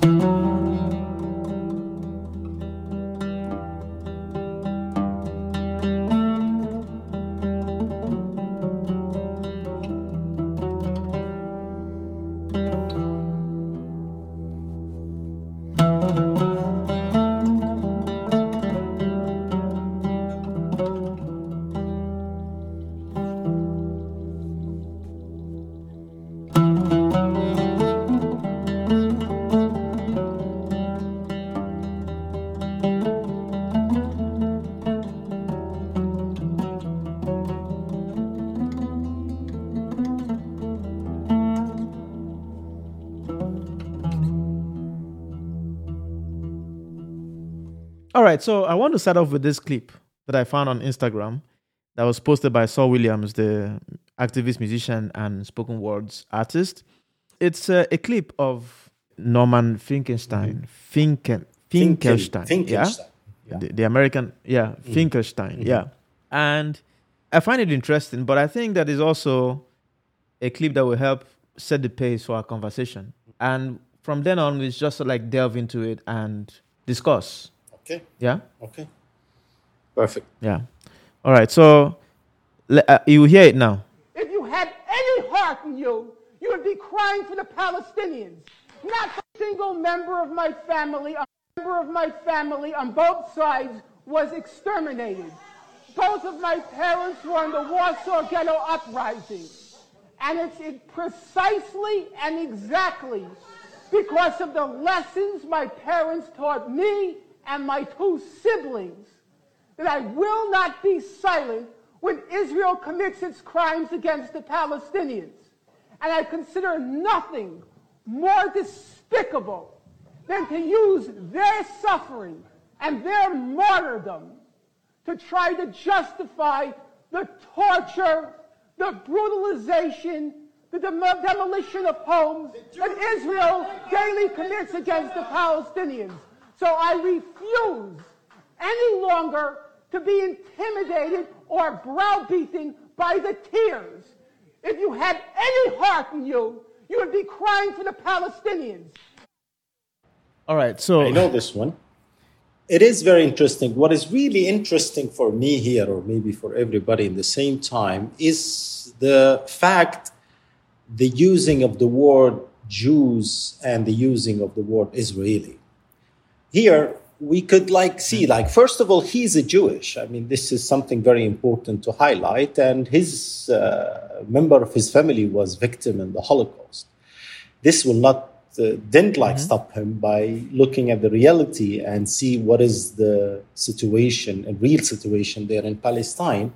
All right, so I want to start off with this clip that I found on Instagram that was posted by Saul Williams, the activist musician and spoken words artist. It's uh, a clip of Norman Finkelstein, mm-hmm. Finken, Finkelstein, Finkel- yeah? Finkelstein, yeah. The, the American, yeah, mm-hmm. Finkelstein, mm-hmm. yeah. And I find it interesting, but I think that is also a clip that will help set the pace for our conversation. And from then on, we just like delve into it and discuss. Okay. Yeah? Okay. Perfect. Yeah. All right. So uh, you hear it now. If you had any heart in you, you would be crying for the Palestinians. Not a single member of my family, a member of my family on both sides was exterminated. Both of my parents were in the Warsaw Ghetto Uprising. And it's it precisely and exactly because of the lessons my parents taught me and my two siblings that I will not be silent when Israel commits its crimes against the Palestinians. And I consider nothing more despicable than to use their suffering and their martyrdom to try to justify the torture, the brutalization, the dem- demolition of homes that Israel daily commits against the Palestinians. So I refuse any longer to be intimidated or browbeaten by the tears. If you had any heart in you, you would be crying for the Palestinians. All right. So I know this one. It is very interesting. What is really interesting for me here, or maybe for everybody in the same time, is the fact the using of the word Jews and the using of the word Israeli. Here we could like see like first of all he's a Jewish. I mean this is something very important to highlight, and his uh, member of his family was victim in the Holocaust. This will not uh, didn't like stop him by looking at the reality and see what is the situation, a real situation there in Palestine.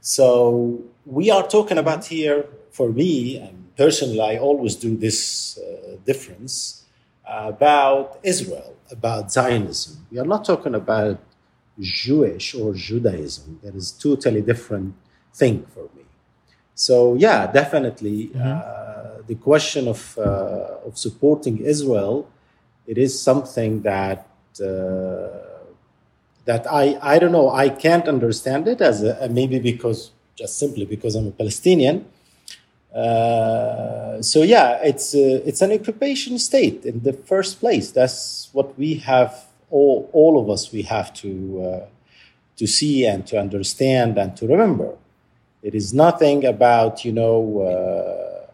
So we are talking about here for me and personally, I always do this uh, difference about Israel, about Zionism. We are not talking about Jewish or Judaism. That is totally different thing for me. So yeah, definitely uh, the question of uh, of supporting Israel, it is something that uh, that I I don't know I can't understand it as a, maybe because just simply because I'm a Palestinian. Uh, so yeah, it's uh, it's an occupation state in the first place. That's what we have all all of us we have to uh, to see and to understand and to remember. It is nothing about you know uh,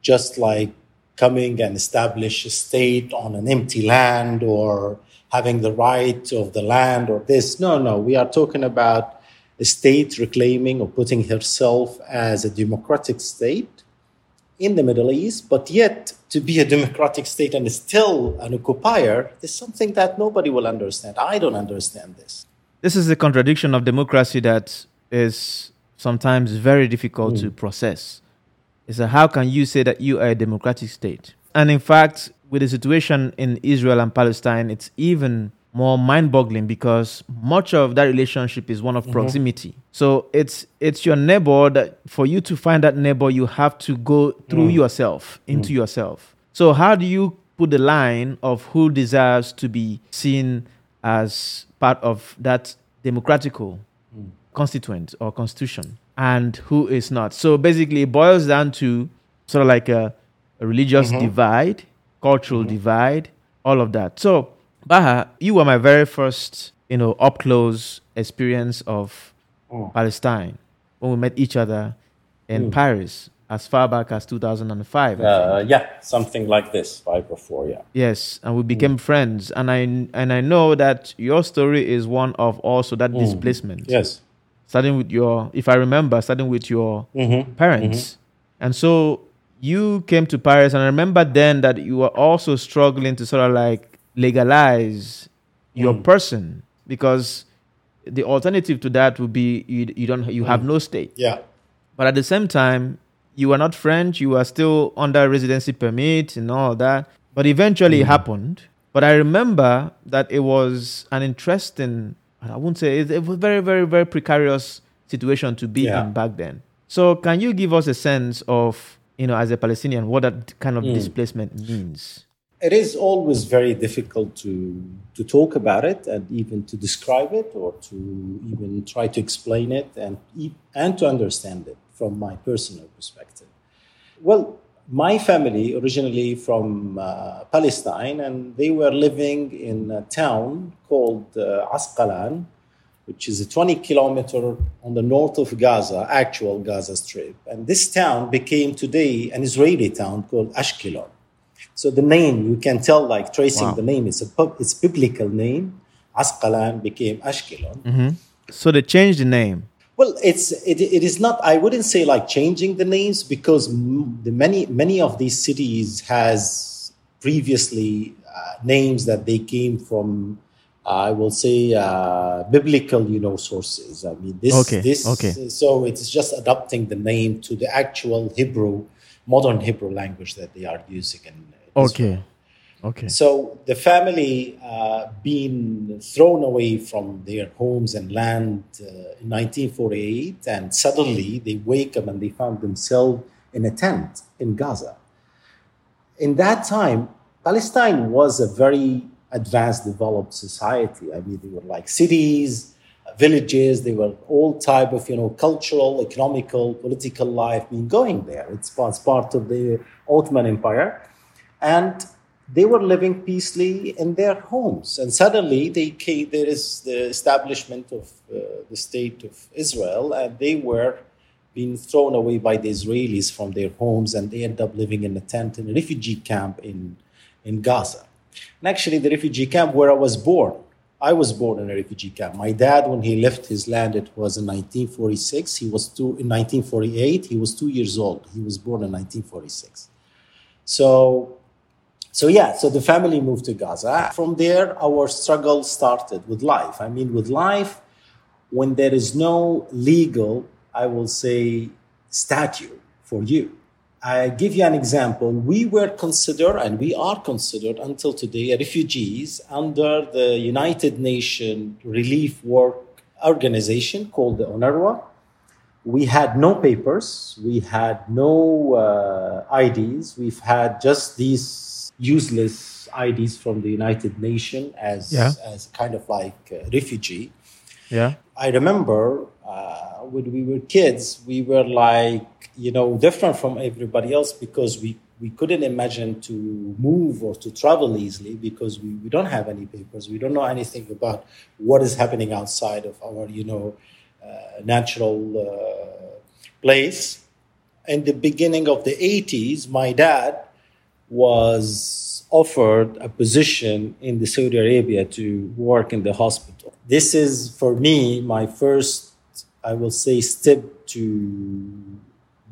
just like coming and establish a state on an empty land or having the right of the land or this. No, no, we are talking about state reclaiming or putting herself as a democratic state in the Middle East, but yet to be a democratic state and still an occupier is something that nobody will understand. I don't understand this. this is the contradiction of democracy that is sometimes very difficult to hmm. process. Is that how can you say that you are a democratic state? And in fact, with the situation in Israel and Palestine, it's even more mind-boggling because much of that relationship is one of mm-hmm. proximity. So it's it's your neighbor that for you to find that neighbor, you have to go through mm. yourself into mm. yourself. So how do you put the line of who deserves to be seen as part of that democratical mm. constituent or constitution and who is not. So basically, it boils down to sort of like a, a religious mm-hmm. divide, cultural mm-hmm. divide, all of that. So, Baha, you were my very first, you know, up close experience of Oh. Palestine when we met each other in Paris as far back as 2005. I think. Uh, yeah, something like this, five or four. Yeah. Yes, and we became friends, and I and I know that your story is one of also that displacement. Yes. starting with your, if I remember, starting with your Mm-hmm. parents, and so you came to Paris, and I remember then that you were also struggling to sort of like legalize your Mm. person because the alternative to that would be you, you don't you Mm. have no state. Yeah. But at the same time, you are not French. You are still under residency permit and all that. But eventually Mm. it happened. But I remember that it was an interesting, I wouldn't say, it, it was very, very, very precarious situation to be Yeah. in back then. So can you give us a sense of, you know, as a Palestinian, what that kind of Mm. displacement means? It is always very difficult to to talk about it and even to describe it or to even try to explain it and and to understand it from my personal perspective. Well, my family originally from uh, Palestine and they were living in a town called uh, Asqalan, which is a 20 kilometer on the north of Gaza, actual Gaza Strip. And this town became today an Israeli town called Ashkelon. So the name, you can tell, like tracing Wow. the name, it's a pub- it's biblical name. Asqalan became Ashkelon. So they changed the name. Well, it's it, it is not. I wouldn't say like changing the names because m- the many many of these cities has previously uh, names that they came from. I will say uh, biblical, you know, sources. I mean, this Okay, this. okay. So it's just adopting the name to the actual Hebrew, modern Hebrew language that they are using in. Okay. Okay. So the family uh, being thrown away from their homes and land uh, in 1948, and suddenly they wake up and they found themselves in a tent in Gaza. In that time, Palestine was a very advanced, developed society. I mean, they were like cities, villages. They were all type of you know cultural, economical, political life being going there. It's part, it's part of the Ottoman Empire, and they were living peacefully in their homes. And suddenly, they came, there is the establishment of uh, the state of Israel, and they were being thrown away by the Israelis from their homes, and they end up living in a tent in a refugee camp in, in Gaza. And actually, the refugee camp where I was born, I was born in a refugee camp. My dad, when he left his land, it was in 1946. He was two in 1948. He was two years old. He was born in 1946. So, so yeah. So the family moved to Gaza. From there, our struggle started with life. I mean, with life, when there is no legal, I will say, statute for you. I give you an example. We were considered, and we are considered until today, refugees under the United Nations Relief Work Organization called the UNRWA. We had no papers, we had no uh, IDs, we've had just these useless IDs from the United Nations as, Yeah. as kind of like a refugee. Yeah. I remember when we were kids, we were like, you know, different from everybody else because we, we couldn't imagine to move or to travel easily because we, we don't have any papers. We don't know anything about what is happening outside of our, you know, uh, natural uh, place. In the beginning of the 80s, my dad was offered a position in the Saudi Arabia to work in the hospital. This is for me my first, I will say, step to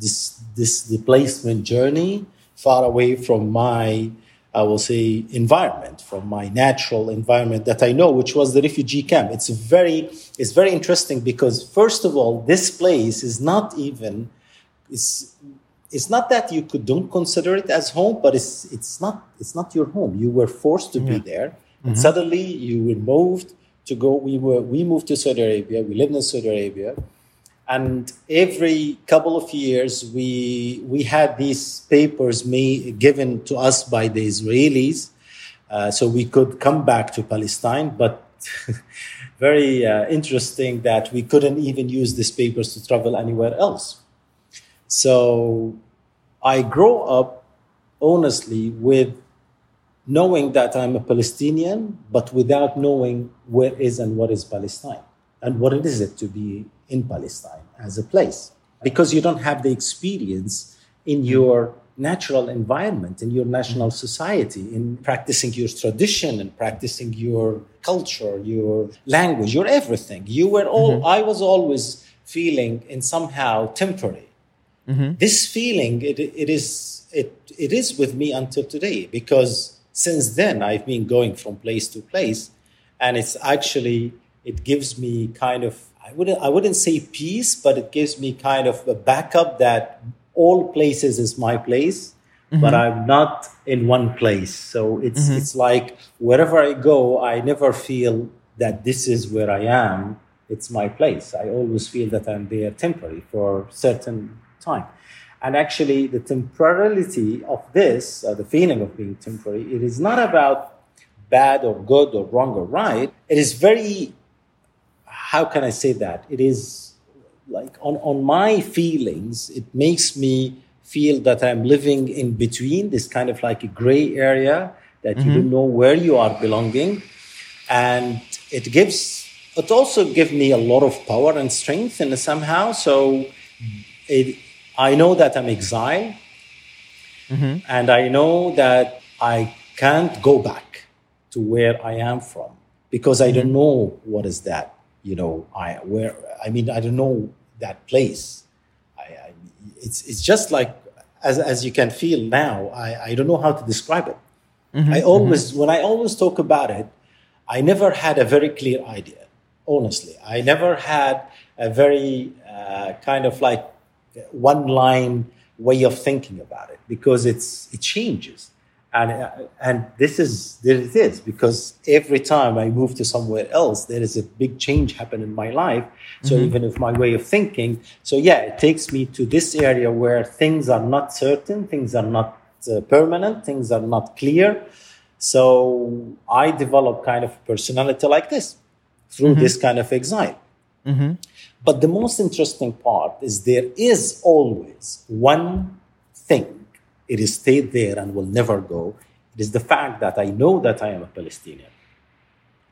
this this displacement journey, far away from my, I will say, environment, from my natural environment that I know, which was the refugee camp. It's very it's very interesting because first of all, this place is not even it's it's not that you could don't consider it as home, but it's it's not it's not your home. You were forced to be there, and suddenly you were moved to go. We were we moved to Saudi Arabia. We lived in Saudi Arabia, and every couple of years we we had these papers made given to us by the Israelis, uh, so we could come back to Palestine, but. very uh, interesting that we couldn't even use these papers to travel anywhere else. So I grow up honestly with knowing that I'm a Palestinian, but without knowing where is and what is Palestine and what it is it to be in Palestine as a place. Because you don't have the experience in your natural environment, in your national society, in practicing your tradition and practicing your culture, your language, your everything. You were all, mm-hmm. I was always feeling in somehow temporary. Mm-hmm. This feeling, it, it is, it, it is with me until today because since then I've been going from place to place and it's actually, it gives me kind of, I wouldn't, I wouldn't say peace, but it gives me kind of a backup that all places is my place, mm-hmm. but I'm not in one place. So it's mm-hmm. it's like wherever I go, I never feel that this is where I am. It's my place. I always feel that I'm there temporary for certain time. And actually, the temporality of this, uh, the feeling of being temporary, it is not about bad or good or wrong or right. It is very, how can I say that? It is like on, on my feelings, it makes me feel that I'm living in between this kind of like a gray area that mm-hmm. you don't know where you are belonging. And it gives, it also gives me a lot of power and strength and somehow. So it, I know that I'm exiled mm-hmm. and I know that I can't go back to where I am from because I don't mm-hmm. know what is that, you know, I, where, I mean, I don't know that place. I, I, it's, it's just like, as, as you can feel now, I, I don't know how to describe it. Mm-hmm, I always, mm-hmm. when I always talk about it, I never had a very clear idea, honestly. I never had a very uh, kind of like one line way of thinking about it because it's, it changes and uh, and this is there it is because every time I move to somewhere else, there is a big change happen in my life. So mm-hmm. even if my way of thinking, so yeah, it takes me to this area where things are not certain, things are not uh, permanent, things are not clear. So I develop kind of personality like this through mm-hmm. this kind of exile. Mm-hmm. But the most interesting part is there is always one thing it is stayed there and will never go. It is the fact that I know that I am a Palestinian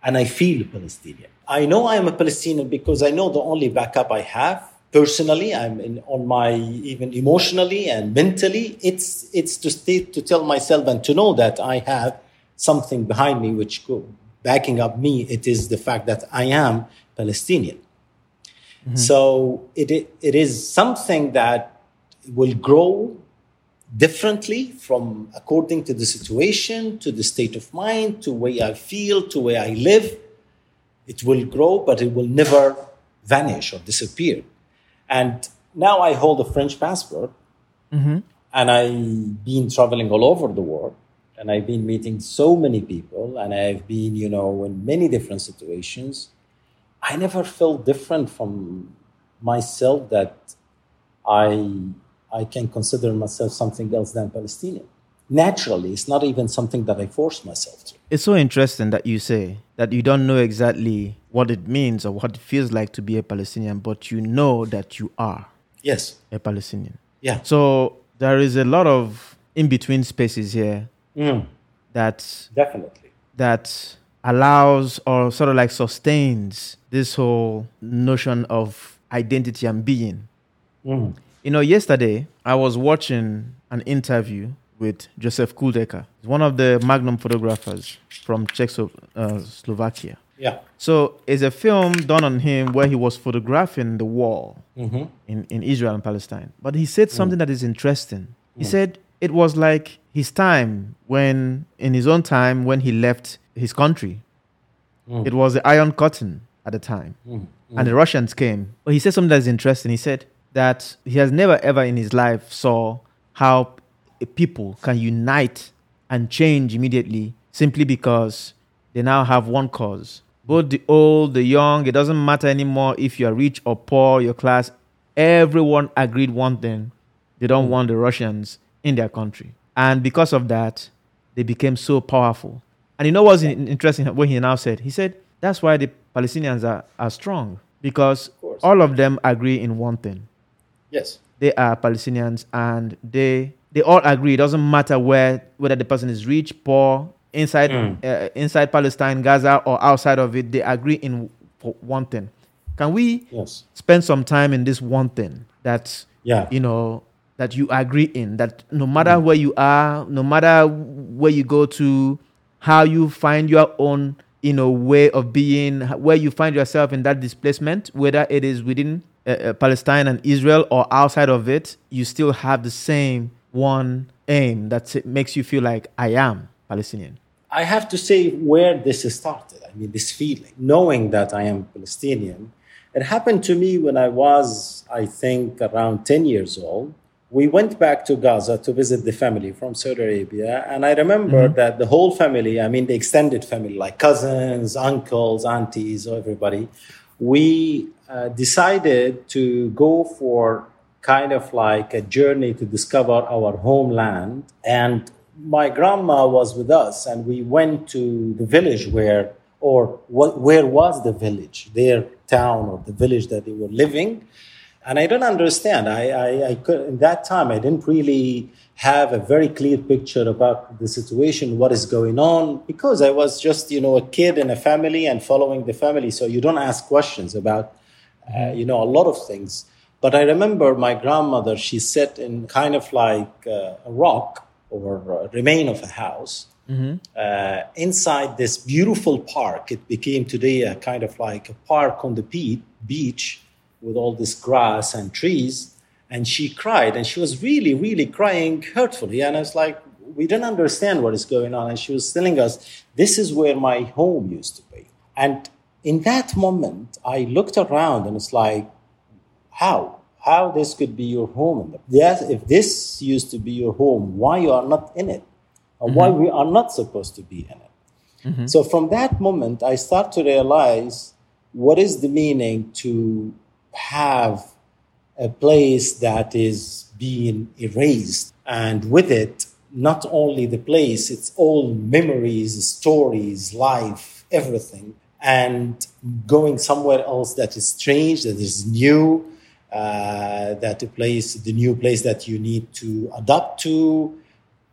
and I feel Palestinian. I know I am a Palestinian because I know the only backup I have personally, I'm in, on my even emotionally and mentally. It's it's to stay to tell myself and to know that I have something behind me which backing up me. It is the fact that I am Palestinian. Mm-hmm. So it it is something that will grow differently from according to the situation, to the state of mind, to way I feel, to where I live. It will grow, but it will never vanish or disappear. And now I hold a French passport, mm-hmm. and I've been traveling all over the world, and I've been meeting so many people, and I've been, you know, in many different situations. I never felt different from myself that I I can consider myself something else than Palestinian. Naturally, it's not even something that I force myself to. It's so interesting that you say that you don't know exactly what it means or what it feels like to be a Palestinian, but you know that you are. Yes. A Palestinian. Yeah. So there is a lot of in between spaces here mm. that definitely that allows or sort of like sustains this whole notion of identity and being. Mm. You know, yesterday I was watching an interview with Joseph Koudelka, one of the Magnum photographers from Czechoslovakia. Uh, yeah. So it's a film done on him where he was photographing the wall mm-hmm. in, in Israel and Palestine. But he said something mm. that is interesting. He mm. said it was like his time when, in his own time, when he left his country. Mm. It was the Iron Curtain at the time. Mm. And the Russians came. But he said something that is interesting. He said, that he has never ever in his life saw how people can unite and change immediately simply because they now have one cause. Both the old, the young, it doesn't matter anymore if you're rich or poor, your class, everyone agreed one thing. They don't want the Russians in their country. And because of that, they became so powerful. And you know what's interesting what he now said? He said, that's why the Palestinians are, are strong because of all of them agree in one thing Yes. They are Palestinians and they they all agree. It doesn't matter where whether the person is rich, poor, inside uh, inside Palestine, Gaza, or outside of it, they agree in one thing. Can we Yes. spend some time in this one thing that Yeah. you know that you agree in that no matter where you are, no matter where you go to, how you find your own you know way of being, where you find yourself in that displacement, whether it is within uh, uh, Palestine and Israel or outside of it, you still have the same one aim that makes you feel like I am Palestinian. I have to say where this started. I mean, this feeling, knowing that I am Palestinian. It happened to me when I was, I think, around 10 years old. We went back to Gaza to visit the family from Saudi Arabia. And I remember that the whole family, I mean, the extended family, like cousins, uncles, aunties, everybody, we uh, decided to go for kind of like a journey to discover our homeland. And my grandma was with us, and we went to the village where, or what, where was the village, their town or the village that they were living. And I don't understand. I, I, I could, in that time, I didn't really have a very clear picture about the situation, what is going on, because I was just, you know, a kid in a family and following the family. So you don't ask questions about, uh, you know, a lot of things. But I remember my grandmother, she sat in kind of like uh, a rock or a remain of a house uh, inside this beautiful park. It became today a kind of like a park on the be- beach with all this grass and trees. And she cried, and she was really, really crying hurtfully. And I was like, we didn't understand what is going on. And she was telling us, this is where my home used to be. And in that moment, I looked around and it's like, how? How this could be your home? Yes, if this used to be your home, why you are not in it? Or why mm-hmm. we are not supposed to be in it? Mm-hmm. So from that moment, I start to realize what is the meaning to have a place that is being erased, and with it, not only the place, it's all memories, stories, life, everything, and going somewhere else that is strange, that is new, uh, that the place, the new place that you need to adapt to.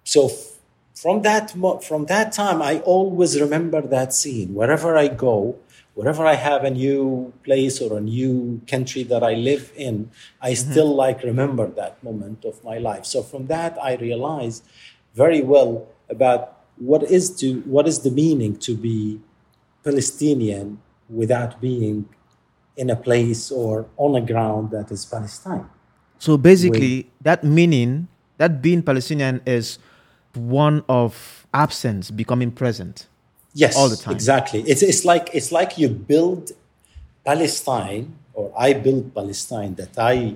So f- from that mo- from that time, I always remember that scene. Wherever I go, wherever I have a new place or a new country that I live in, I mm-hmm. still like remember that moment of my life. So from that, I realized very well about what is to what is the meaning to be Palestinian without being in a place or on a ground that is Palestine. So basically, that meaning, that being Palestinian is one of absence becoming present. Yes, all the time. Exactly. It's it's like it's like you build Palestine, or I build Palestine that I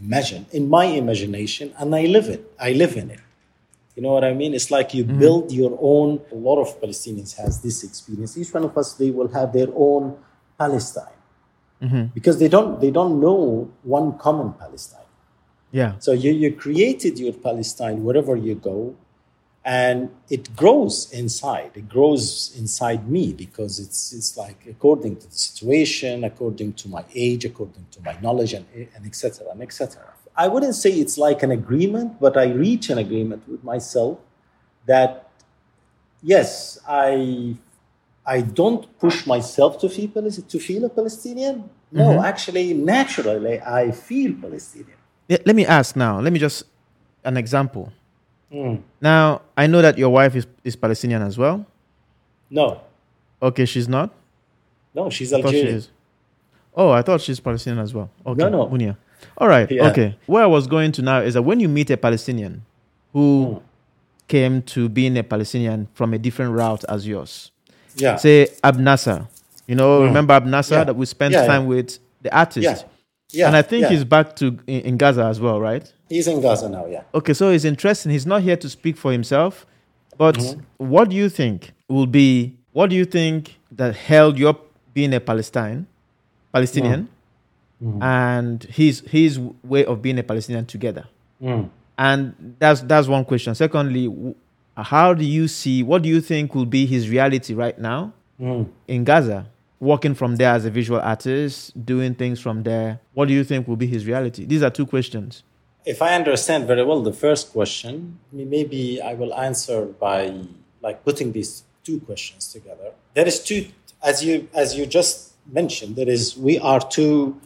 imagine in my imagination, and I live it. I live in it. You know what I mean? It's like you mm-hmm. build your own. A lot of Palestinians has this experience. Each one of us, they will have their own Palestine mm-hmm. because they don't they don't know one common Palestine. Yeah. So you, you created your Palestine wherever you go, and it grows inside. It grows inside me because it's it's like according to the situation, according to my age, according to my knowledge, and and etc. and etc. I wouldn't say it's like an agreement, but I reach an agreement with myself that yes, I I don't push myself to feel to feel a Palestinian. No, mm-hmm. actually, naturally, I feel Palestinian. Let me ask now. Let me just an example. Hmm. Now, I know that your wife is, is Palestinian as well. No, Okay, she's not. no, she's thought she is. Oh, I thought she's Palestinian as well. Okay, No, no. Munia. All right. Yeah. Okay. Where I was going to now is that when you meet a Palestinian who Hmm. came to being a Palestinian from a different route as yours, Yeah, say Abnasa. You know, remember Abnasa Yeah. that we spent Yeah, time with the artist. Yeah, and I think yeah. he's back to in, in Gaza as well, right? he's in Gaza now. Yeah. Okay, so it's interesting. He's not here to speak for himself, but Mm-hmm. what do you think will be? What do you think that held you up being a Palestine, Palestinian, Mm-hmm. and his his way of being a Palestinian together? Mm. And that's that's one question. Secondly, how do you see? What do you think will be his reality right now Mm. in Gaza? Working from there as a visual artist, doing things from there. What do you think will be his reality? These are two questions. If I understand very well the first question, maybe I will answer by like putting these two questions together. There is two, as you as you just mentioned, there is we are two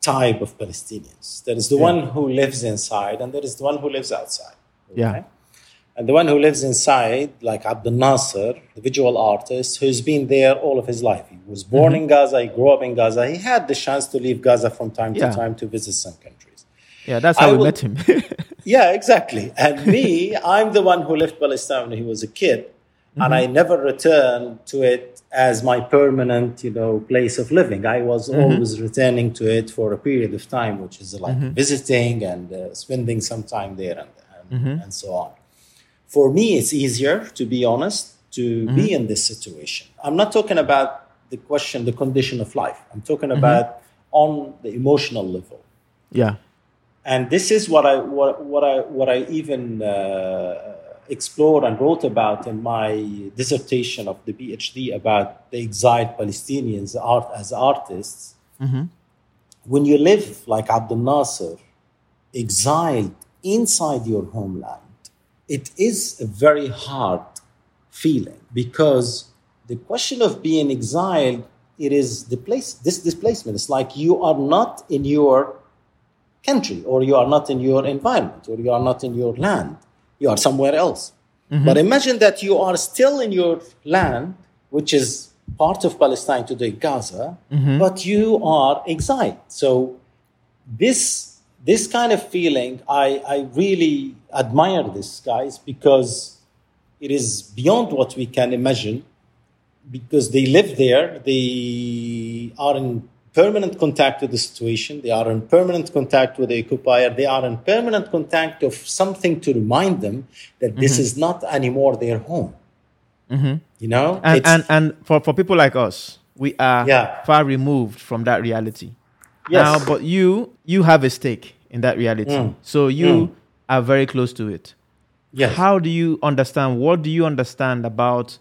type of Palestinians. There is the Yeah. one who lives inside, and there is the one who lives outside. Yeah. And the one who lives inside, like Abdel Nasser, the visual artist, who's been there all of his life. He was born in mm-hmm. Gaza, he grew up in Gaza. He had the chance to leave Gaza from time Yeah. to time to visit some countries. Yeah, that's I how we will- met him. Yeah, exactly. And me, I'm the one who left Palestine when he was a kid, and mm-hmm. I never returned to it as my permanent, you know, place of living. I was mm-hmm. always returning to it for a period of time, which is like visiting and uh, spending some time there and, and, and so on. For me, it's easier, to be honest, to be mm-hmm. in this situation. I'm not talking about the question, the condition of life. I'm talking mm-hmm. about on the emotional level yeah. and this is what I what, what I what I even uh, explored and wrote about in my dissertation of the PhD about the exiled Palestinians art as artists. Mm-hmm. When you live like Abdel Nasser, exiled inside your homeland, it is a very hard feeling because the question of being exiled it is the place this displacement. It's like you are not in your country or you are not in your environment or you are not in your land. You are somewhere else. Mm-hmm. But imagine that you are still in your land which is part of palestine today gaza mm-hmm. but you are exiled. So this this kind of feeling i i really admire this guys because it is beyond what we can imagine because they live there they are in permanent contact with the situation they are in permanent contact with the occupier they are in permanent contact of something to remind them that this mm-hmm. is not anymore their home mm-hmm. you know And, and, and for, for people like us, we are Yeah. far removed from that reality. Yes. Now, but you you have a stake in that reality. Mm. So you are very close to it. yes. How do you understand? What do you understand about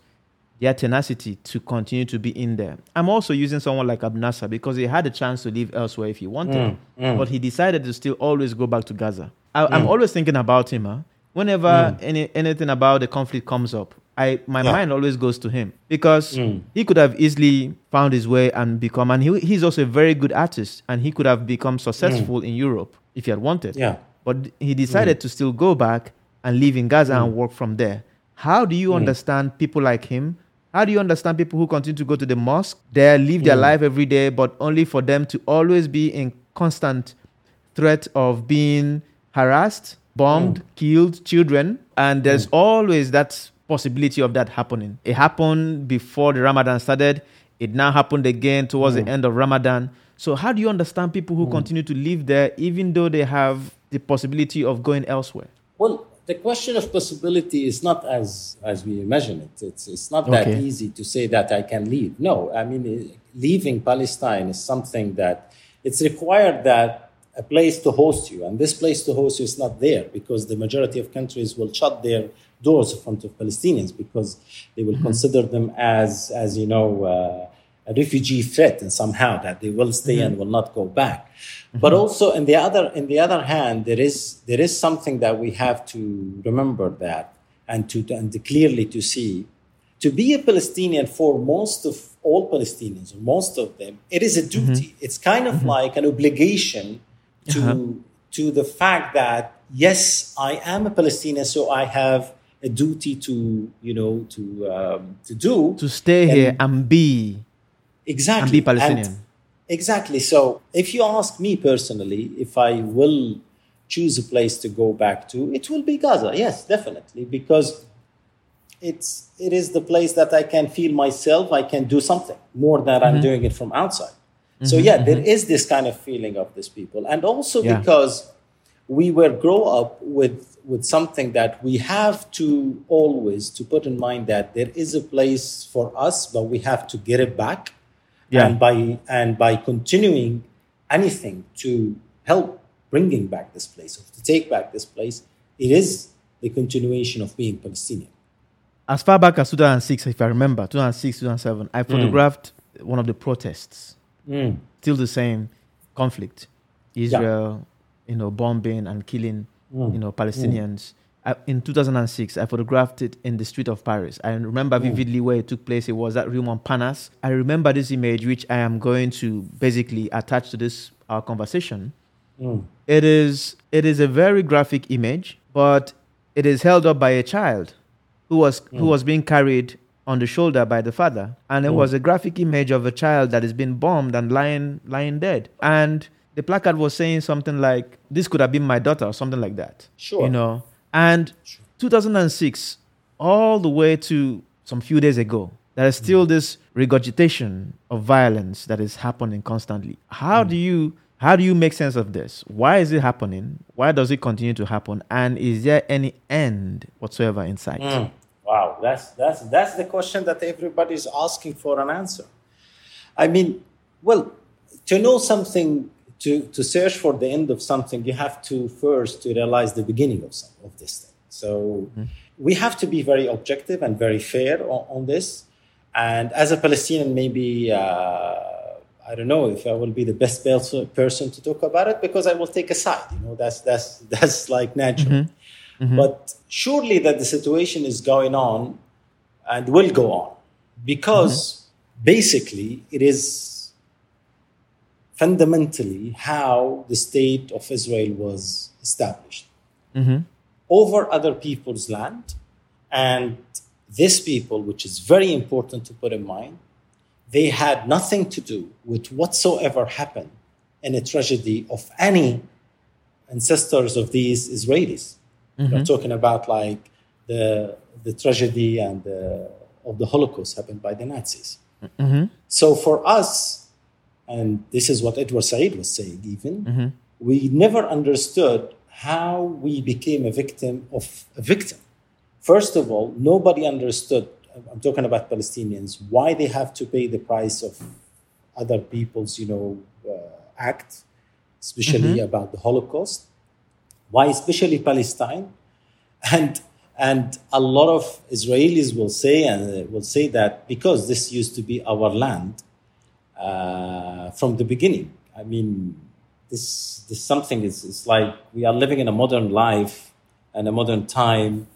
their tenacity to continue to be in there? I'm also using someone like Abnasa because he had a chance to live elsewhere if he wanted, Mm, but he decided to still always go back to Gaza. I, I'm always thinking about him. Huh? Whenever any, anything about the conflict comes up, I my Yeah. mind always goes to him because mm. he could have easily found his way and become. And he, he's also a very good artist, and he could have become successful mm. in Europe if he had wanted. Yeah. But he decided mm. to still go back and live in Gaza and work from there. How do you understand people like him? How do you understand people who continue to go to the mosque there, live their life every day, but only for them to always be in constant threat of being harassed, bombed, killed children? And there's always that possibility of that happening. It happened before the Ramadan started. It now happened again towards the end of Ramadan. So, how do you understand people who continue to live there even though they have the possibility of going elsewhere? Well, the question of possibility is not as as we imagine it. It's it's not that Okay. easy to say that I can leave. No, I mean eh, leaving Palestine is something that it's required that a place to host you, and this place to host you is not there because the majority of countries will shut their doors in front of Palestinians because they will mm-hmm. consider them as as you know. Uh, a refugee threat and somehow that they will stay mm-hmm. and will not go back. Mm-hmm. But also in the other in the other hand there is there is something that we have to remember that and to and clearly to see. To be a palestinian for most of all palestinians or most of them it is a duty. It's kind of like an obligation to uh-huh. to the fact that yes i am a palestinian so i have a duty to you know to um, to do To stay And- here and be exactly and be Palestinian. exactly. So, if you ask me personally, if I will choose a place to go back to, it will be Gaza. Yes, definitely, because it's it is the place that I can feel myself. I can do something more than I'm mm-hmm. doing it from outside. So mm-hmm, yeah, there mm-hmm. is this kind of feeling of these people, and also Yeah. because we were grow up with with something that we have to always to put in mind that there is a place for us, but we have to get it back Yeah. and by and by continuing anything to help bringing back this place or to take back this place it is the continuation of being palestinian as far back as 2006, if I remember, 2006, 2007, I photographed mm. one of the protests. Mm. Still the same conflict. Israel, you know, bombing and killing, mm. you know, mm. Palestinians. I, in 2006, I photographed it in the street of Paris. I remember mm. vividly where it took place. It was at Rue Montparnasse. I remember this image, which I am going to basically attach to this our conversation. It is it is a very graphic image, but it is held up by a child who was who was being carried on the shoulder by the father, and it was a graphic image of a child that is being bombed and lying lying dead. And the placard was saying something like, "This could have been my daughter," or something like that. Sure. you know. And 2006, all the way to some few days ago, there is still mm. this regurgitation of violence that is happening constantly. How mm. do you how do you make sense of this? Why is it happening? Why does it continue to happen? And is there any end whatsoever in sight? Mm. Wow, that's that's that's the question that everybody's asking for an answer. I mean, well, to know something, to to search for the end of something, you have to first to realize the beginning of some of this thing. So mm-hmm. we have to be very objective and very fair on, on this. And as a Palestinian, maybe. Uh, I don't know if I will be the best person to talk about it because I will take a side. You know, that's that's that's like natural. Mm-hmm. Mm-hmm. But surely that the situation is going on and will go on because basically it is fundamentally how the state of Israel was established mm-hmm. over other people's land. And this people, which is very important to put in mind, they had nothing to do with whatsoever happened in a tragedy of any ancestors of these Israelis. Mm-hmm. We're talking about like the the tragedy and the, of the Holocaust happened by the Nazis. Mm-hmm. So for us, and this is what Edward Said was saying, even we never understood how we became a victim of a victim. First of all, nobody understood. I'm talking about Palestinians. Why they have to pay the price of other people's, you know, uh, act, especially about the Holocaust. Why, especially Palestine, and and a lot of Israelis will say and uh, will say that because this used to be our land uh, from the beginning. I mean, this this something is it's like we are living in a modern life and a modern time.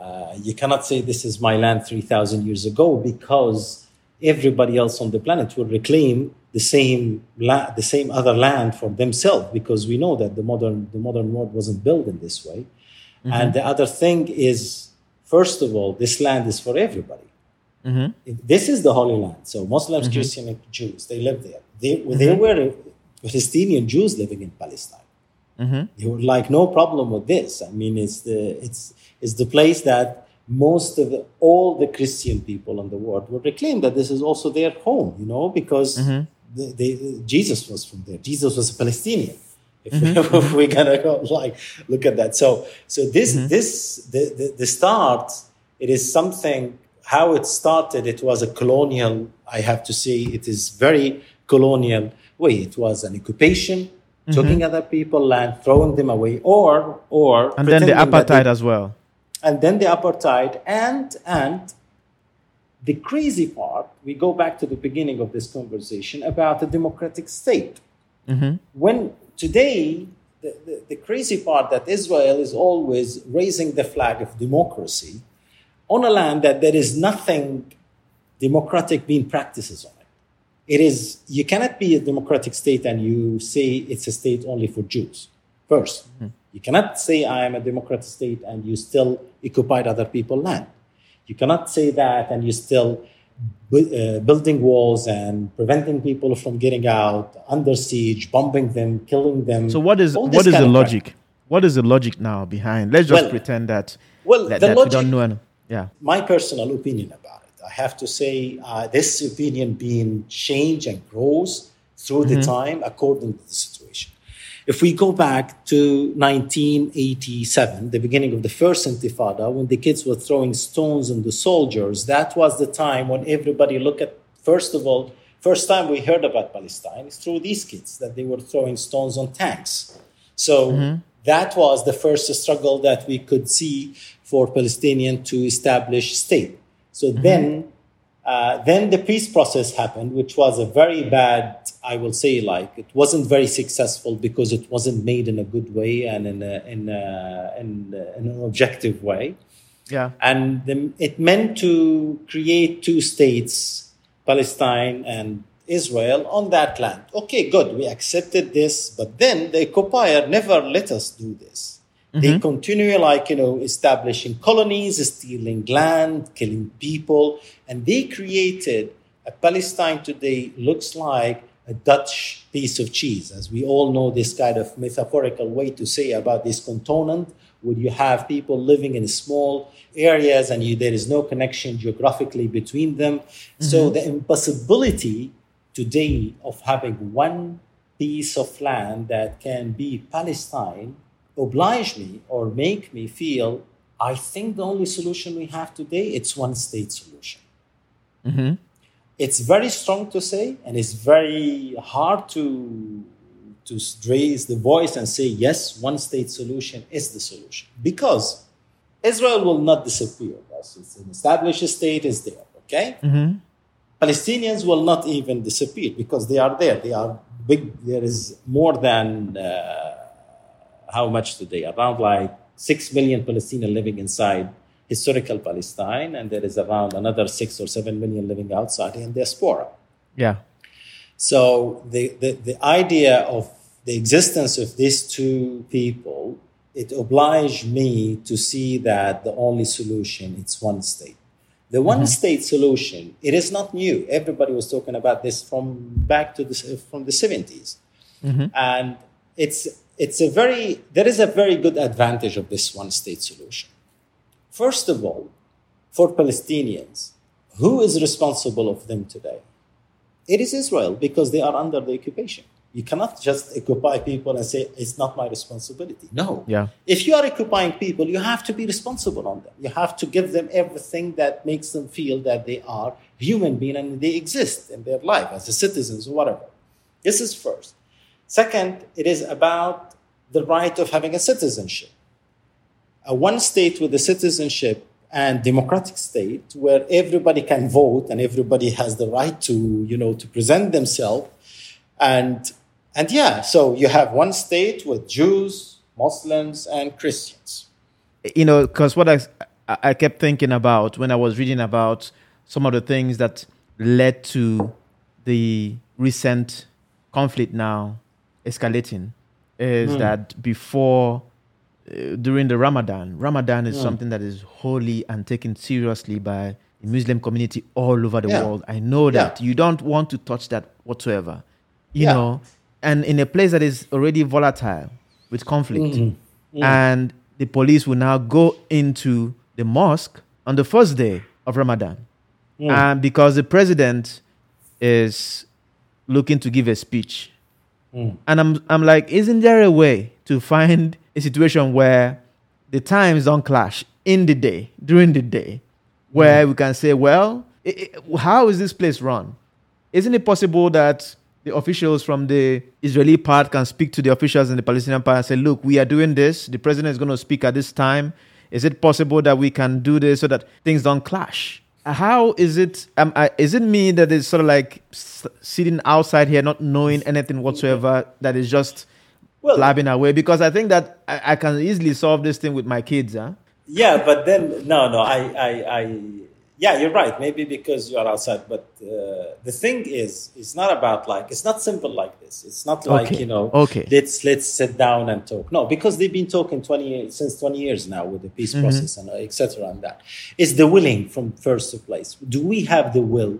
Uh, you cannot say this is my land 3,000 years ago because everybody else on the planet will reclaim the same la- the same other land for themselves because we know that the modern the modern world wasn't built in this way. And the other thing is, first of all, this land is for everybody. Mm-hmm. This is the Holy Land. So Muslims, mm-hmm. Christians, and Jews, they live there. They, they mm-hmm. were Palestinian Jews living in Palestine. They were like, no problem with this. I mean, it's the it's it's the place that most of the, all the Christian people in the world will reclaim that this is also their home. You know, because they, they, Jesus was from there. Jesus was a Palestinian. If, if we're gonna go like look at that, so so this this the, the the start it is something how it started. It was a colonial. I have to say, it is very colonial way. It was an occupation, mm-hmm. taking other people land, throwing them away, or or And then the that they- apartheid as well. and then the apartheid and and the crazy part we go back to the beginning of this conversation about the democratic state mm-hmm. when today the, the, the crazy part that israel is always raising the flag of democracy on a land that there is nothing democratic being practices on it it is you cannot be a democratic state and you say it's a state only for Jews. 1st you cannot say I am a democratic state and you still occupied other people's land. You cannot say that and you still bu- uh, building walls and preventing people from getting out, under siege, bombing them, killing them. So what is what is the logic? What is the logic now behind? Let's just Well- pretend that well, that, the that we don't know. Yeah. my personal opinion about it. I have to say, uh, this opinion being changed and grows through the time according to the situation. If we go back to 1987, the beginning of the first Intifada, when the kids were throwing stones on the soldiers, that was the time when everybody looked at, first of all, first time we heard about Palestine is through these kids, that they were throwing stones on tanks. So that was the first struggle that we could see for Palestinian to establish state. So then, uh, then the peace process happened, which was a very bad I will say, like it wasn't very successful because it wasn't made in a good way and in a, in, a, in, a, in an objective way. Yeah. And the, it meant to create two states, Palestine and Israel, on that land. Okay, good. We accepted this, but then the occupier never let us do this. Mm-hmm. They continue, like, you know, establishing colonies, stealing land, killing people, and they created a Palestine today looks like a Dutch piece of cheese, as we all know this kind of metaphorical way to say about this continent, where you have people living in small areas and you, there is no connection geographically between them. Mm-hmm. So the impossibility today of having one piece of land that can be Palestine oblige me or make me feel I think the only solution we have today it's one state solution. Mm-hmm it's very strong to say, and it's very hard to to raise the voice and say yes, one state solution is the solution because Israel will not disappear. It's an established state is there. Okay, mm-hmm. Palestinians will not even disappear because they are there. They are big. There is more than uh, how much today? Around like six million Palestinians living inside historical Palestine, and there is around another six or seven million living outside in diaspora. Yeah. So the, the, the idea of the existence of these two people, it obliged me to see that the only solution is one state. The one mm-hmm. state solution, it is not new. Everybody was talking about this from back to the, from the 70s. Mm-hmm. And it's, it's a very, there is a very good advantage of this one state solution First of all, for Palestinians, who is responsible of them today? It is Israel because they are under the occupation. You cannot just occupy people and say it's not my responsibility. No. Yeah. If you are occupying people, you have to be responsible on them. You have to give them everything that makes them feel that they are human beings and they exist in their life as citizens or whatever. This is first. Second, it is about the right of having a citizenship. A one state with a citizenship and democratic state where everybody can vote and everybody has the right to you know to present themselves. And and yeah so you have one state with jews muslims and christians. You know because what i i kept thinking about when i was reading about some of the things that led to the recent conflict now escalating is mm. that before uh, during the Ramadan. Ramadan is yeah. something that is holy and taken seriously by the Muslim community all over the yeah. world. I know that yeah. you don't want to touch that whatsoever, you know, and in a place that is already volatile with conflict, mm-hmm. Mm-hmm. and the police will now go into the mosque on the first day of Ramadan, mm. and because the president is looking to give a speech, mm. and I'm I'm like, isn't there a way to find a situation where the times don't clash in the day, during the day, where mm. we can say, well, it, it, how is this place run? Isn't it possible that the officials from the Israeli part can speak to the officials in the Palestinian part and say, look, we are doing this. The president is going to speak at this time. Is it possible that we can do this so that things don't clash? How is it? Um, I, is it me that is sort of like sitting outside here, not knowing anything whatsoever? That is just well, blabbing away because I think that I, I, can easily solve this thing with my kids. Huh? Yeah, but then no, no, I, I, I yeah, you're right. Maybe because you are outside, but uh, the thing is, it's not about like it's not simple like this. It's not like okay. you know, okay, let's let's sit down and talk. No, because they've been talking twenty since twenty years now with the peace mm-hmm. process and uh, etc. And that is the willing from first place. Do we have the will?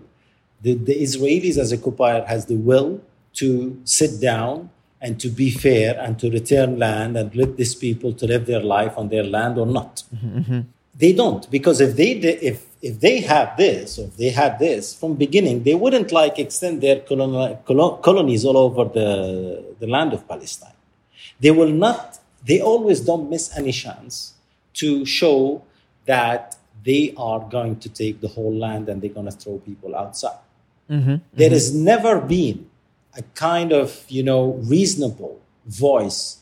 The, the Israelis as occupier has the will to sit down and to be fair and to return land and let these people to live their life on their land or not. Mm-hmm. mm-hmm. They don't because if they if if they have this or if they had this from beginning, they wouldn't like extend their colonies all over the the land of Palestine. They will not. They always don't miss any chance to show that they are going to take the whole land and they're going to throw people outside. Mm-hmm. There has never been a kind of, you know, reasonable voice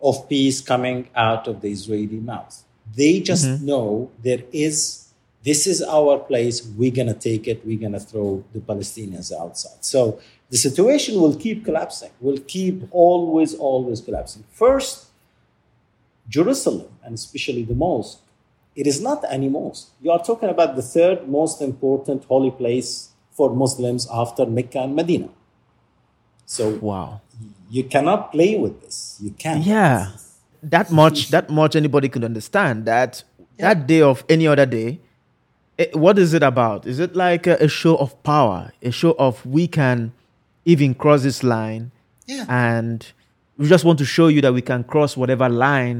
of peace coming out of the Israeli mouth. They just mm-hmm. know there is, this is our place. We're going to take it. We're going to throw the Palestinians outside. So the situation will keep collapsing, will keep always, always collapsing. First, Jerusalem, and especially the mosque, it is not any mosque. You are talking about the third most important holy place for Muslims after Mecca and Medina. So Wow. you cannot play with this. You can't. Yeah. That much that much anybody could understand that that day of any other day it, what is it about? Is it like a, a show of power, a show of we can even cross this line Yeah. and we just want to show you that we can cross whatever line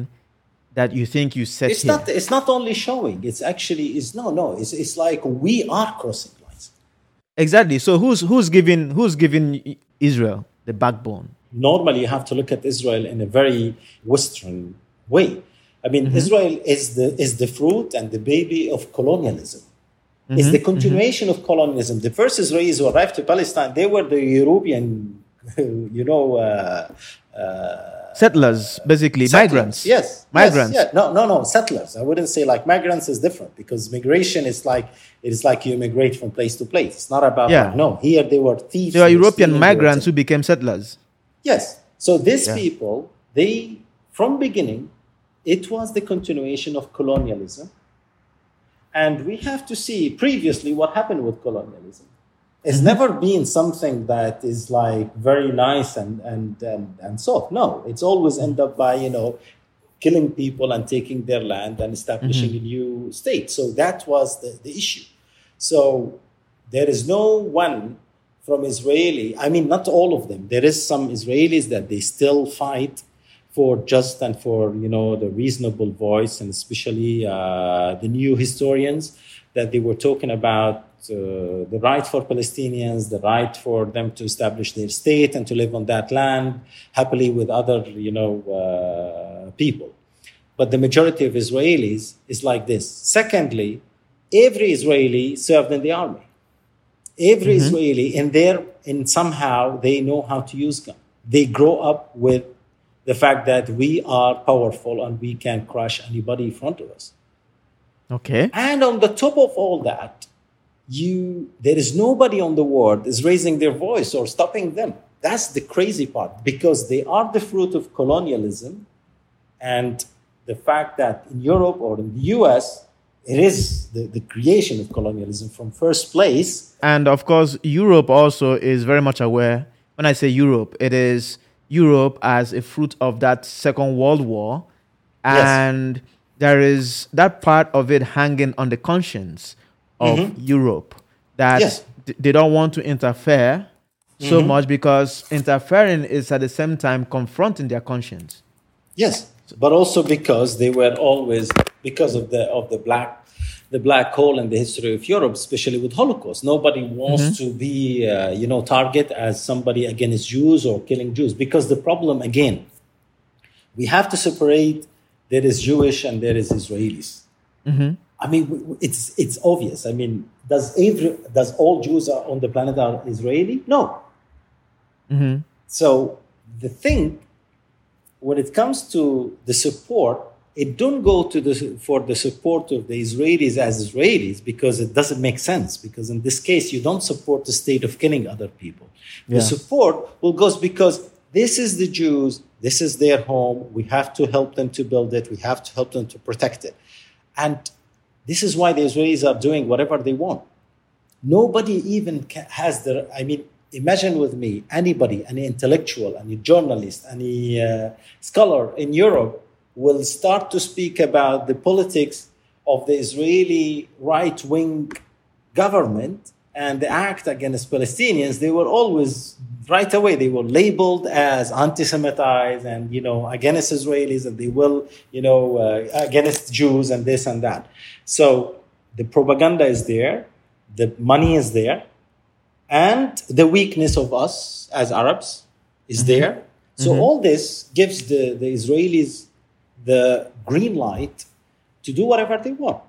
that you think you set It's here. not. It's not only showing. It's actually. It's no, no. It's it's like we are crossing lines. Exactly. So who's who's giving who's giving Israel the backbone? normally you have to look at Israel in a very Western way. I mean, mm-hmm. Israel is the is the fruit and the baby of colonialism. It's the continuation of colonialism. The first Israelis who arrived to Palestine, they were the European, you know, uh, uh, Settlers, basically settlers. migrants. Yes, Migrants. Yes, yeah. No, no, no. Settlers. I wouldn't say like migrants is different because migration is like it is like you migrate from place to place. It's not about Yeah. like, no. Here they were thieves. They were European stealing, they were migrants who became settlers. Yes. So these Yeah. people, they from beginning, it was the continuation of colonialism. And we have to see previously what happened with colonialism. It's mm-hmm. never been something that is like very nice and, and, and, and soft. No, it's always end up by, you know, killing people and taking their land and establishing mm-hmm. a new state. So that was the, the issue. So there is no one from Israeli, I mean, not all of them. There is some Israelis that they still fight for just and for, you know, the reasonable voice, and especially uh, the new historians that they were talking about uh, the right for Palestinians, the right for them to establish their state and to live on that land happily with other, you know, uh, people. But the majority of Israelis is like this. Secondly, every Israeli served in the army. Every Israeli in there, in somehow they know how to use gun. They grow up with the fact that we are powerful and we can crush anybody in front of us. Okay. And on the top of all that, you there is nobody on the world is raising their voice or stopping them. That's the crazy part because they are the fruit of colonialism and the fact that in Europe or in the US, it is the, the creation of colonialism from first place. And of course, Europe also is very much aware. When I say Europe, it is Europe as a fruit of that Second World War. Yes. And there is that part of it hanging on the conscience of mm-hmm. Europe that Yes. th- they don't want to interfere so mm-hmm. much because interfering is at the same time confronting their conscience. Yes, but also because they were always because of the of the black the black hole in the history of Europe, especially with Holocaust. Nobody wants mm-hmm. to be uh, you know target as somebody against Jews or killing Jews because the problem again we have to separate there is Jewish and there is Israelis. Mm-hmm. I mean, it's it's obvious. I mean, does every does all Jews are on the planet are Israeli? No. Mm-hmm. So the thing when it comes to the support, it don't go to the for the support of the Israelis as Israelis because it doesn't make sense. Because in this case, you don't support the state of killing other people. The support will goes because this is the Jews, this is their home. We have to help them to build it. We have to help them to protect it, and this is why the Israelis are doing whatever they want nobody even has the i mean imagine with me anybody any intellectual any journalist any uh, scholar in europe will start to speak about the politics of the israeli right-wing government and the act against palestinians. They were always right away they were labeled as anti-semitized and you know against israelis and they will you know uh, against jews and this and that. So the propaganda is there the money is there and the weakness of us as arabs is there. So all this gives the, the israelis the green light to do whatever they want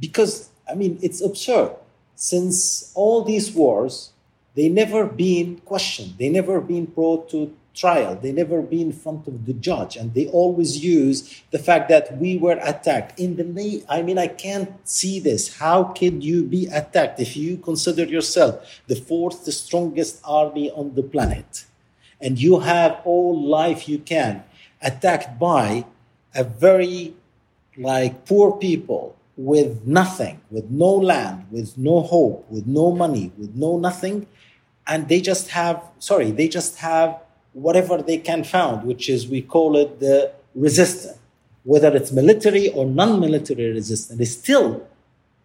because i mean it's absurd since all these wars they never been questioned they never been brought to trial. They never be in front of the judge, and they always use the fact that we were attacked. In the May, I mean, I can't see this. How could you be attacked if you consider yourself the fourth strongest army on the planet, and you have all life you can attacked by a very like poor people with nothing, with no land, with no hope, with no money, with no nothing, and they just have sorry, they just have whatever they can found, which is we call it the resistance, whether it's military or non-military resistance. It's still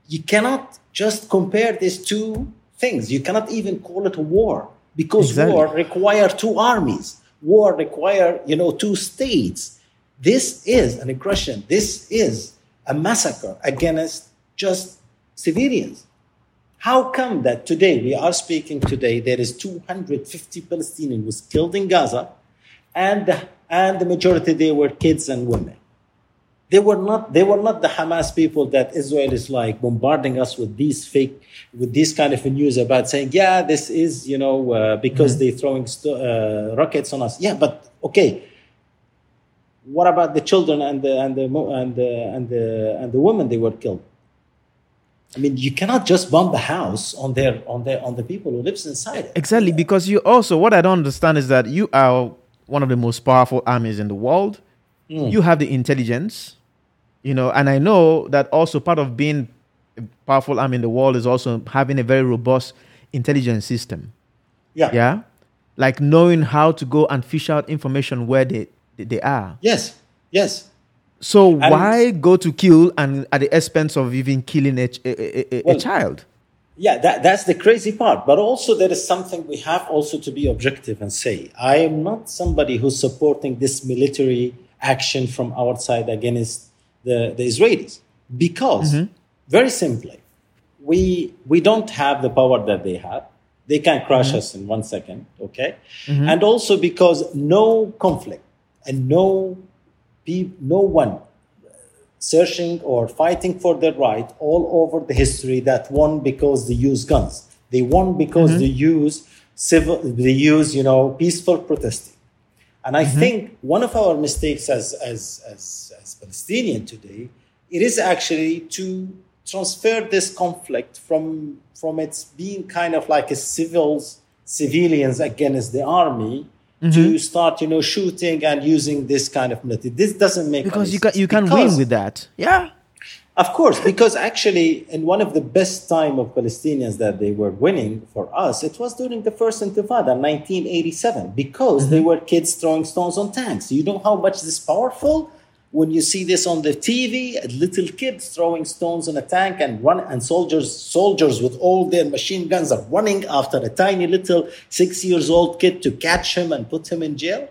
you cannot just compare these two things. You cannot even call it a war because Exactly. war require two armies. War require you know two states. This is an aggression. This is a massacre against just civilians. How come that today we are speaking today there is 250 Palestinians was killed in Gaza, and the, and the majority they were kids and women. They were not they were not the Hamas people that Israel is like bombarding us with these fake with this kind of news about saying yeah this is you know uh, because they're throwing st- uh, rockets on us yeah but okay what about the children and the and the and the and the and the women they were killed I mean, you cannot just bomb the house on their on their on the people who lives inside it. Exactly, because you also what I don't understand is that you are one of the most powerful armies in the world. Hmm. You have the intelligence, you know, and I know that also part of being a powerful army in the world is also having a very robust intelligence system. Yeah. Yeah, like knowing how to go and fish out information where they they, are. Yes. Yes. So why go to kill and at the expense of even killing a, a, a, a- a child? Yeah, that, that's the crazy part. But also, there is something we have also to be objective and say. I am not somebody who's supporting this military action from our side against the, the Israelis. Because, mm-hmm. very simply, we, we don't have the power that they have. They can crush mm-hmm. us in one second, okay? Mm-hmm. And also because no conflict and no, no one uh, searching or fighting for their right all over the history that won because they use guns. They won because mm-hmm. they use civil, they use you know peaceful protesting. And I mm-hmm. think one of our mistakes as as as, as Palestinian today, it is actually to transfer this conflict from from its being kind of like a civils civilians against the army. To start, you know, shooting and using this kind of military. This doesn't make sense. Because you can you can Because- win with that. Yeah. of course, because actually, in one of the best time of Palestinians that they were winning for us, it was during the first Intifada, 1987, because they were kids throwing stones on tanks. You know how much this powerful when you see this on the TV, little kids throwing stones on a tank and run, and soldiers, soldiers with all their machine guns are running after a tiny little six years old kid to catch him and put him in jail.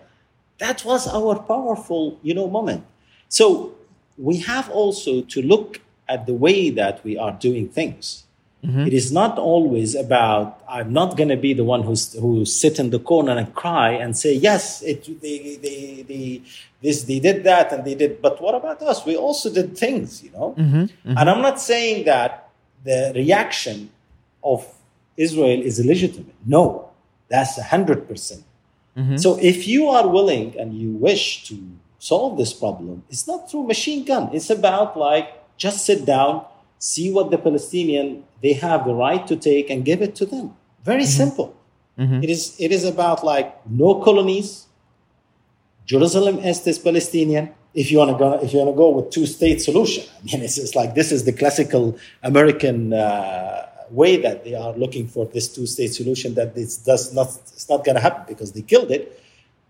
That was our powerful, you know, moment. So we have also to look at the way that we are doing things. Mm-hmm. It is not always about I'm not going to be the one who's who sit in the corner and cry and say yes it they, they, they this they did that and they did but what about us? We also did things you know? Mm-hmm, mm-hmm. And I'm not saying that the reaction of Israel is illegitimate. No that's a hundred percent. So if you are willing and you wish to solve this problem, it's not through machine gun. It's about like just sit down, see what the Palestinian they have the right to take and give it to them. Very simple. It is it is about like no colonies. Jerusalem is Palestinian. If you want to go, if you want to go with two-state solution, I mean, it's just like this is the classical American uh, way that they are looking for this two-state solution. That this does not, it's not going to happen because they killed it,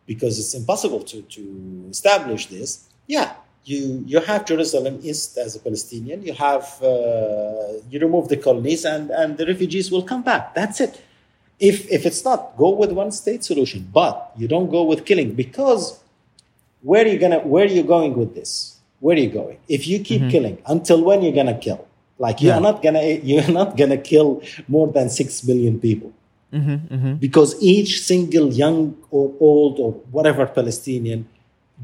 because it's impossible to to establish this. Yeah, you you have Jerusalem East as a Palestinian. You have uh, you remove the colonies, and and the refugees will come back. That's it. If if it's not, go with one-state solution, but you don't go with killing because where are you gonna where are you going with this where are you going if you keep mm-hmm. killing until when you're gonna kill like you're Yeah. not gonna you're not gonna kill more than six million people mm-hmm, mm-hmm. because each single young or old or whatever palestinian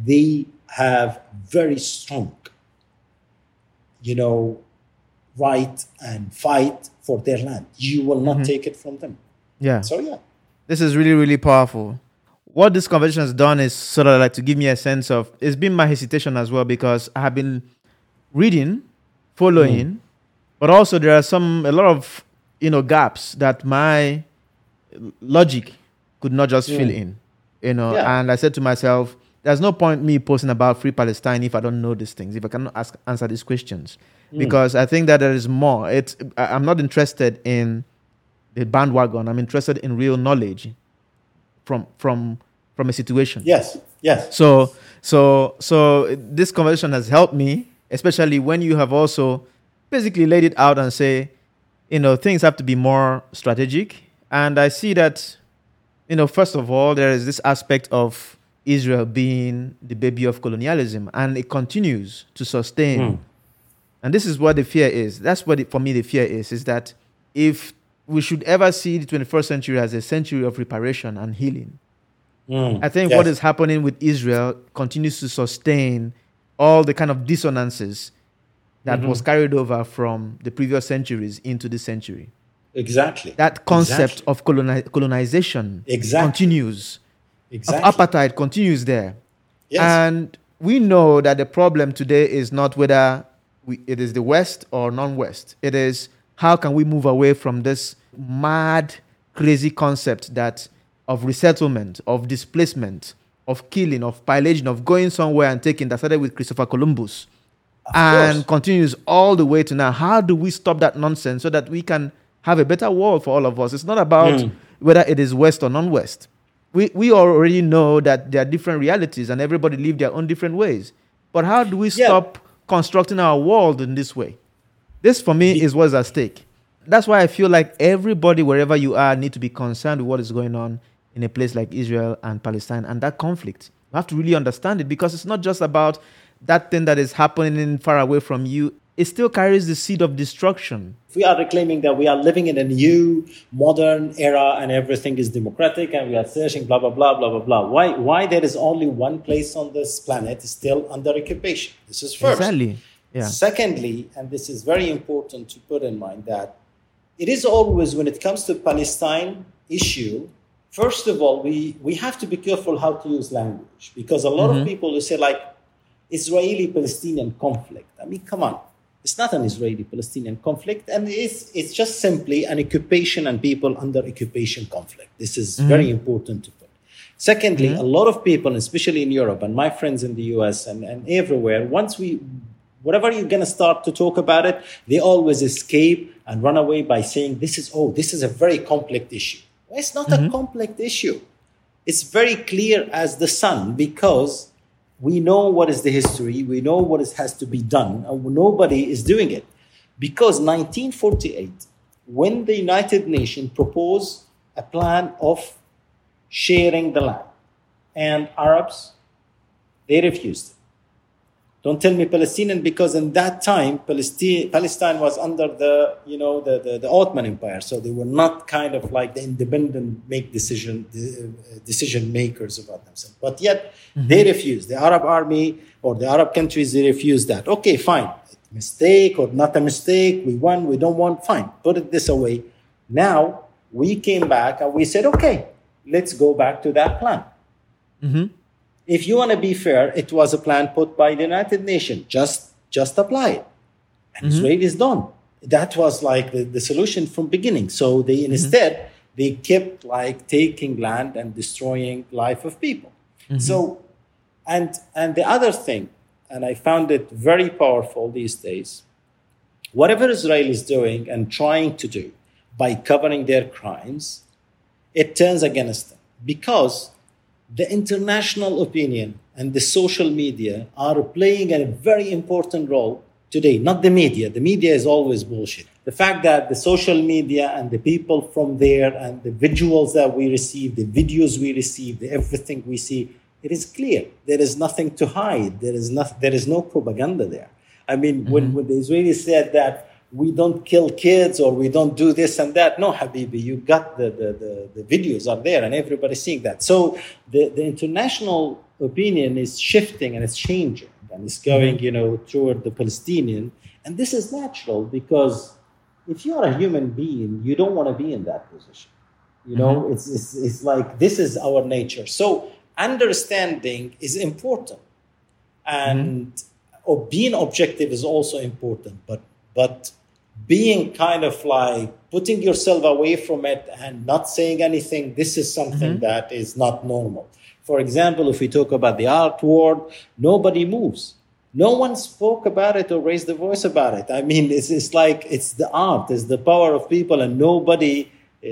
they have very strong you know right and fight for their land you will not take it from them Yeah. so yeah This is really, really powerful. what this conversation has done is sort of like to give me a sense of it's been my hesitation as well because I have been reading, following, mm. but also there are some a lot of you know gaps that my logic could not just mm. fill in. You know, yeah. and I said to myself, there's no point me posting about free Palestine if I don't know these things, if I cannot ask answer these questions. Mm. Because I think that there is more. It's I'm not interested in the bandwagon. I'm interested in real knowledge from from from a situation. Yes. Yes. So so so this conversation has helped me, especially when you have also basically laid it out and say, you know, things have to be more strategic. And I see that, you know, first of all, there is this aspect of Israel being the baby of colonialism, and it continues to sustain. Mm. And this is what the fear is. That's what, it, for me, the fear is: is that if we should ever see the 21st century as a century of reparation and healing, mm. I think yes. what is happening with Israel continues to sustain all the kind of dissonances that mm-hmm. was carried over from the previous centuries into this century. Exactly. That concept exactly. of coloni- colonization exactly. continues exactly. of apartheid continues there. Yes. And we know that the problem today is not whether we, it is the West or non-West. It is how can we move away from this mad, crazy concept that of resettlement, of displacement, of killing, of pillaging, of going somewhere and taking that started with Christopher Columbus of and course. continues all the way to now. How do we stop that nonsense so that we can have a better world for all of us? It's not about mm. whether it is West or non-West we, we already know that there are different realities and everybody live their own different ways. But how do we stop yeah. constructing our world in this way? This, for me, is what's at stake. That's why I feel like everybody, wherever you are, need to be concerned with what is going on in a place like Israel and Palestine and that conflict. You have to really understand it because it's not just about that thing that is happening far away from you it still carries the seed of destruction. If we are claiming that we are living in a new, modern era and everything is democratic and we are searching blah, blah, blah, blah, blah, blah, why, why there is only one place on this planet still under occupation? This is first. Exactly. Yeah. Secondly, and this is very important to put in mind, that it is always when it comes to Palestine issue, first of all, we, we have to be careful how to use language because a lot mm-hmm. of people who say like Israeli-Palestinian conflict. I mean, come on it's not an Israeli Palestinian conflict, and it's, it's just simply an occupation and people under occupation conflict. This is mm-hmm. very important to put. Secondly, mm-hmm. a lot of people, especially in Europe and my friends in the US and, and everywhere, once we, whatever you're going to start to talk about it, they always escape and run away by saying, this is, oh, this is a very complex issue. Well, it's not mm-hmm. a complex issue. It's very clear as the sun because we know what is the history, we know what is, has to be done, and nobody is doing it. Because 1948, when the United Nations proposed a plan of sharing the land, and Arabs, they refused. Don't tell me Palestinian because in that time Palestine, Palestine was under the you know the, the, the, Ottoman Empire, so they were not kind of like the independent make decision uh, decision makers about themselves. But yet mm-hmm. they refused. The Arab army or the Arab countries they refused that. Okay, fine, mistake or not a mistake. We won. We don't want. Fine, put it this away. Now we came back and we said, okay, let's go back to that plan. Mm-hmm if you want to be fair, it was a plan put by the United Nations. Just, just apply it. And mm-hmm. Israel is done. That was like the, the solution from beginning. So they mm-hmm. instead they kept like taking land and destroying life of people. Mm-hmm. So, and and the other thing, and I found it very powerful these days. Whatever Israel is doing and trying to do by covering their crimes, it turns against them because the international opinion and the social media are playing a very important role today, not the media. The media is always bullshit. The fact that the social media and the people from there and the visuals that we receive, the videos we receive, the everything we see, it is clear. There is nothing to hide. There is, not, there is no propaganda there. I mean, mm-hmm. when, when the Israelis said that we don't kill kids or we don't do this and that. No, Habibi, you got the, the, the, the videos are there and everybody's seeing that. So the, the international opinion is shifting and it's changing and it's going, you know, toward the Palestinian. And this is natural because if you are a human being, you don't want to be in that position. You know, mm-hmm. it's, it's it's like this is our nature. So understanding is important, mm-hmm. and or being objective is also important. But but being kind of like putting yourself away from it and not saying anything, this is something that is not normal. For example, if we talk about the art world, nobody moves. No one spoke about it or raised the voice about it. I mean, it's, it's like it's the art, it's the power of people, and nobody uh,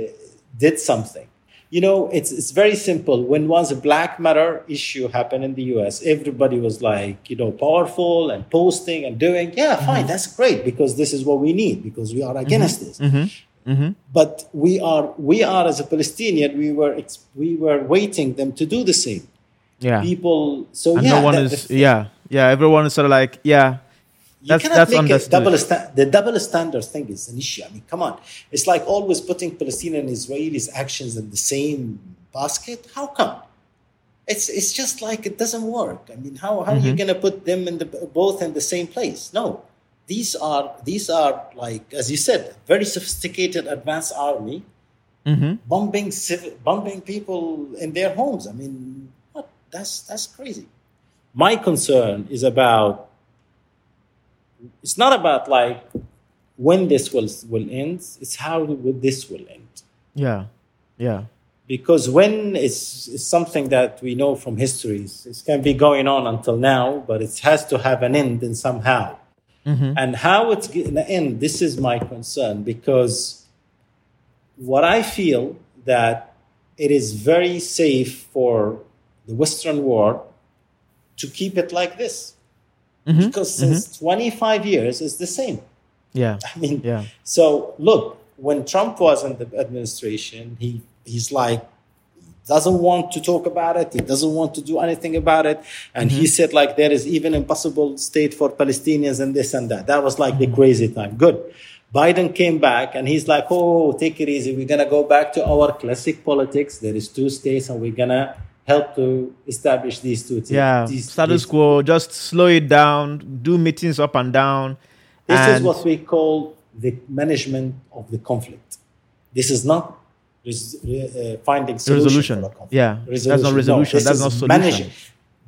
did something. You know, it's, it's very simple. When once a Black Matter issue happened in the US, everybody was like, you know, powerful and posting and doing, yeah, fine, mm-hmm. that's great because this is what we need because we are mm-hmm. against this. Mm-hmm. But we are, we are as a Palestinian, we were, we were waiting them to do the same. Yeah. People, so and yeah, no one that- is the- yeah yeah everyone is sort of like yeah that's cannot that's make understood double sta- the double standard thing is an issue. I mean, come on. It's like always putting Palestinian and Israelis' actions in the same basket. How come? It's it's just like it doesn't work. I mean, how, how are you mm-hmm. going to put them in the both in the same place? No, these are these are like as you said, very sophisticated, advanced army mm-hmm. bombing civ- bombing people in their homes. I mean, what? That's that's crazy. My concern is about it's not about like when this will will end it's how will this will end. Yeah yeah. Because when it's is something that we know from history it can be going on until now but it has to have an end in somehow. Mm-hmm. And how it's going to end this is my concern because what i feel that it is very safe for the western world to keep it like this Mm-hmm. because mm-hmm. since 25 years it's the same yeah I mean, Yeah. so look, when Trump was in the administration, he he's like doesn't want to talk about it. He doesn't want to do anything about it, and he mm-hmm. said like there is even impossible state for Palestinians and this and that. That was like the crazy time. Good. Biden came back and he's like, "Oh, take it easy. We're gonna go back to our classic politics. There is two states, and we're gonna help to establish these two. t- yeah these- status these- quo just slow it down do meetings up and down This is what we call the management of the conflict. This is not res- re- uh, finding solution Resolution. for a conflict. Yeah, that's not resolution, this that's not solution. Managing.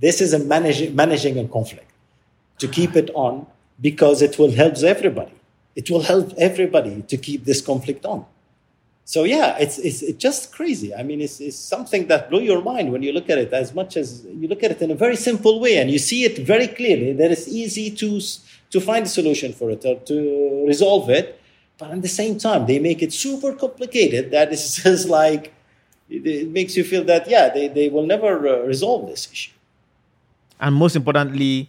This is a managing managing a conflict to keep it on because it will help everybody. It will help everybody to keep this conflict on. So yeah, it's it's, just crazy. I mean, it's, it's something that blew your mind when you look at it. As much as you look at it in a very simple way, and you see it very clearly, that it's easy to to find a solution for it or to resolve it. But at the same time, they make it super complicated. That is just like it, it makes you feel that yeah, they, they will never uh, resolve this issue. and most importantly,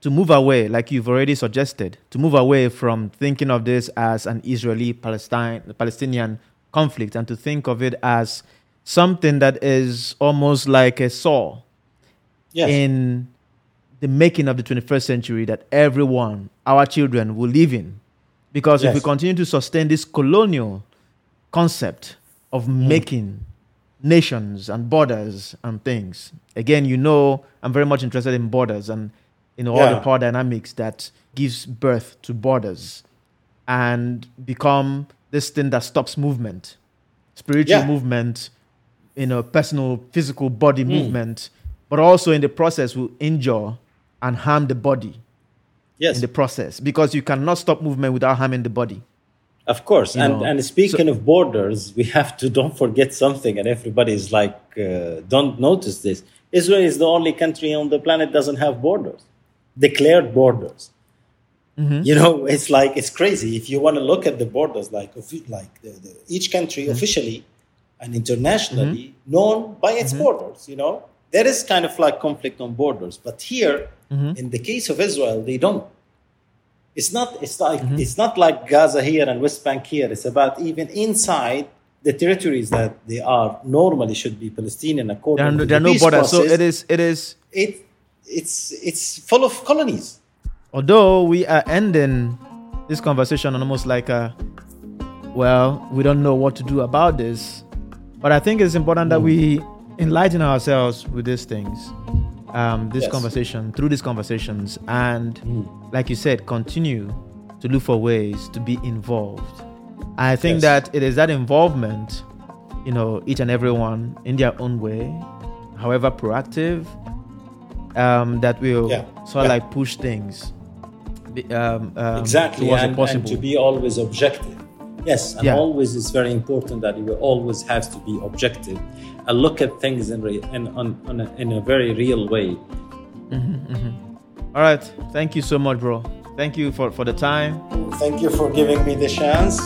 to move away, like you've already suggested, to move away from thinking of this as an Israeli Palestine Palestinian conflict and to think of it as something that is almost like a saw Yes. in the making of the 21st century that everyone, our children, will live in. Because if we continue to sustain this colonial concept of Mm. making nations and borders and things, again, you know, I'm very much interested in borders and you know all the power dynamics that gives birth to borders and become this thing that stops movement, spiritual Yeah. movement, you know, personal, physical body Hmm. movement, but also in the process will injure and harm the body yes. in the process because you cannot stop movement without harming the body. Of course, You and know, and speaking of borders, we have to don't forget something, and everybody's like, uh, don't notice this. Israel is the only country on the planet doesn't have borders, declared borders. Mm-hmm. You know, it's like it's crazy. If you want to look at the borders, like like the, the, each country Mm-hmm. officially and internationally known by its borders. You know, there is kind of like conflict on borders, but here, Mm-hmm. in the case of Israel, they don't. It's not. It's like Mm-hmm. it's not like Gaza here and West Bank here. It's about even inside the territories that they are normally should be Palestinian according There are, to no- the there are no peace borders. So it is, it is, It it's it's full of colonies. Although we are ending this conversation on almost like a, well, we don't know what to do about this, but I think it's important that we enlighten ourselves with these things, um, this Yes. conversation, through these conversations, and like you said, continue to look for ways to be involved. I think Yes. that it is that involvement you know, each and everyone in their own way, however proactive, um, that will Yeah. sort of Yeah. like push things um, um, exactly towards a and, and possible. to be always objective yes and Yeah. always it's very important that you always have to be objective and look at things in, re- in, on, on a, in a very real way All right. Thank you so much, bro. Thank you for, for the time. thank you for giving me the chance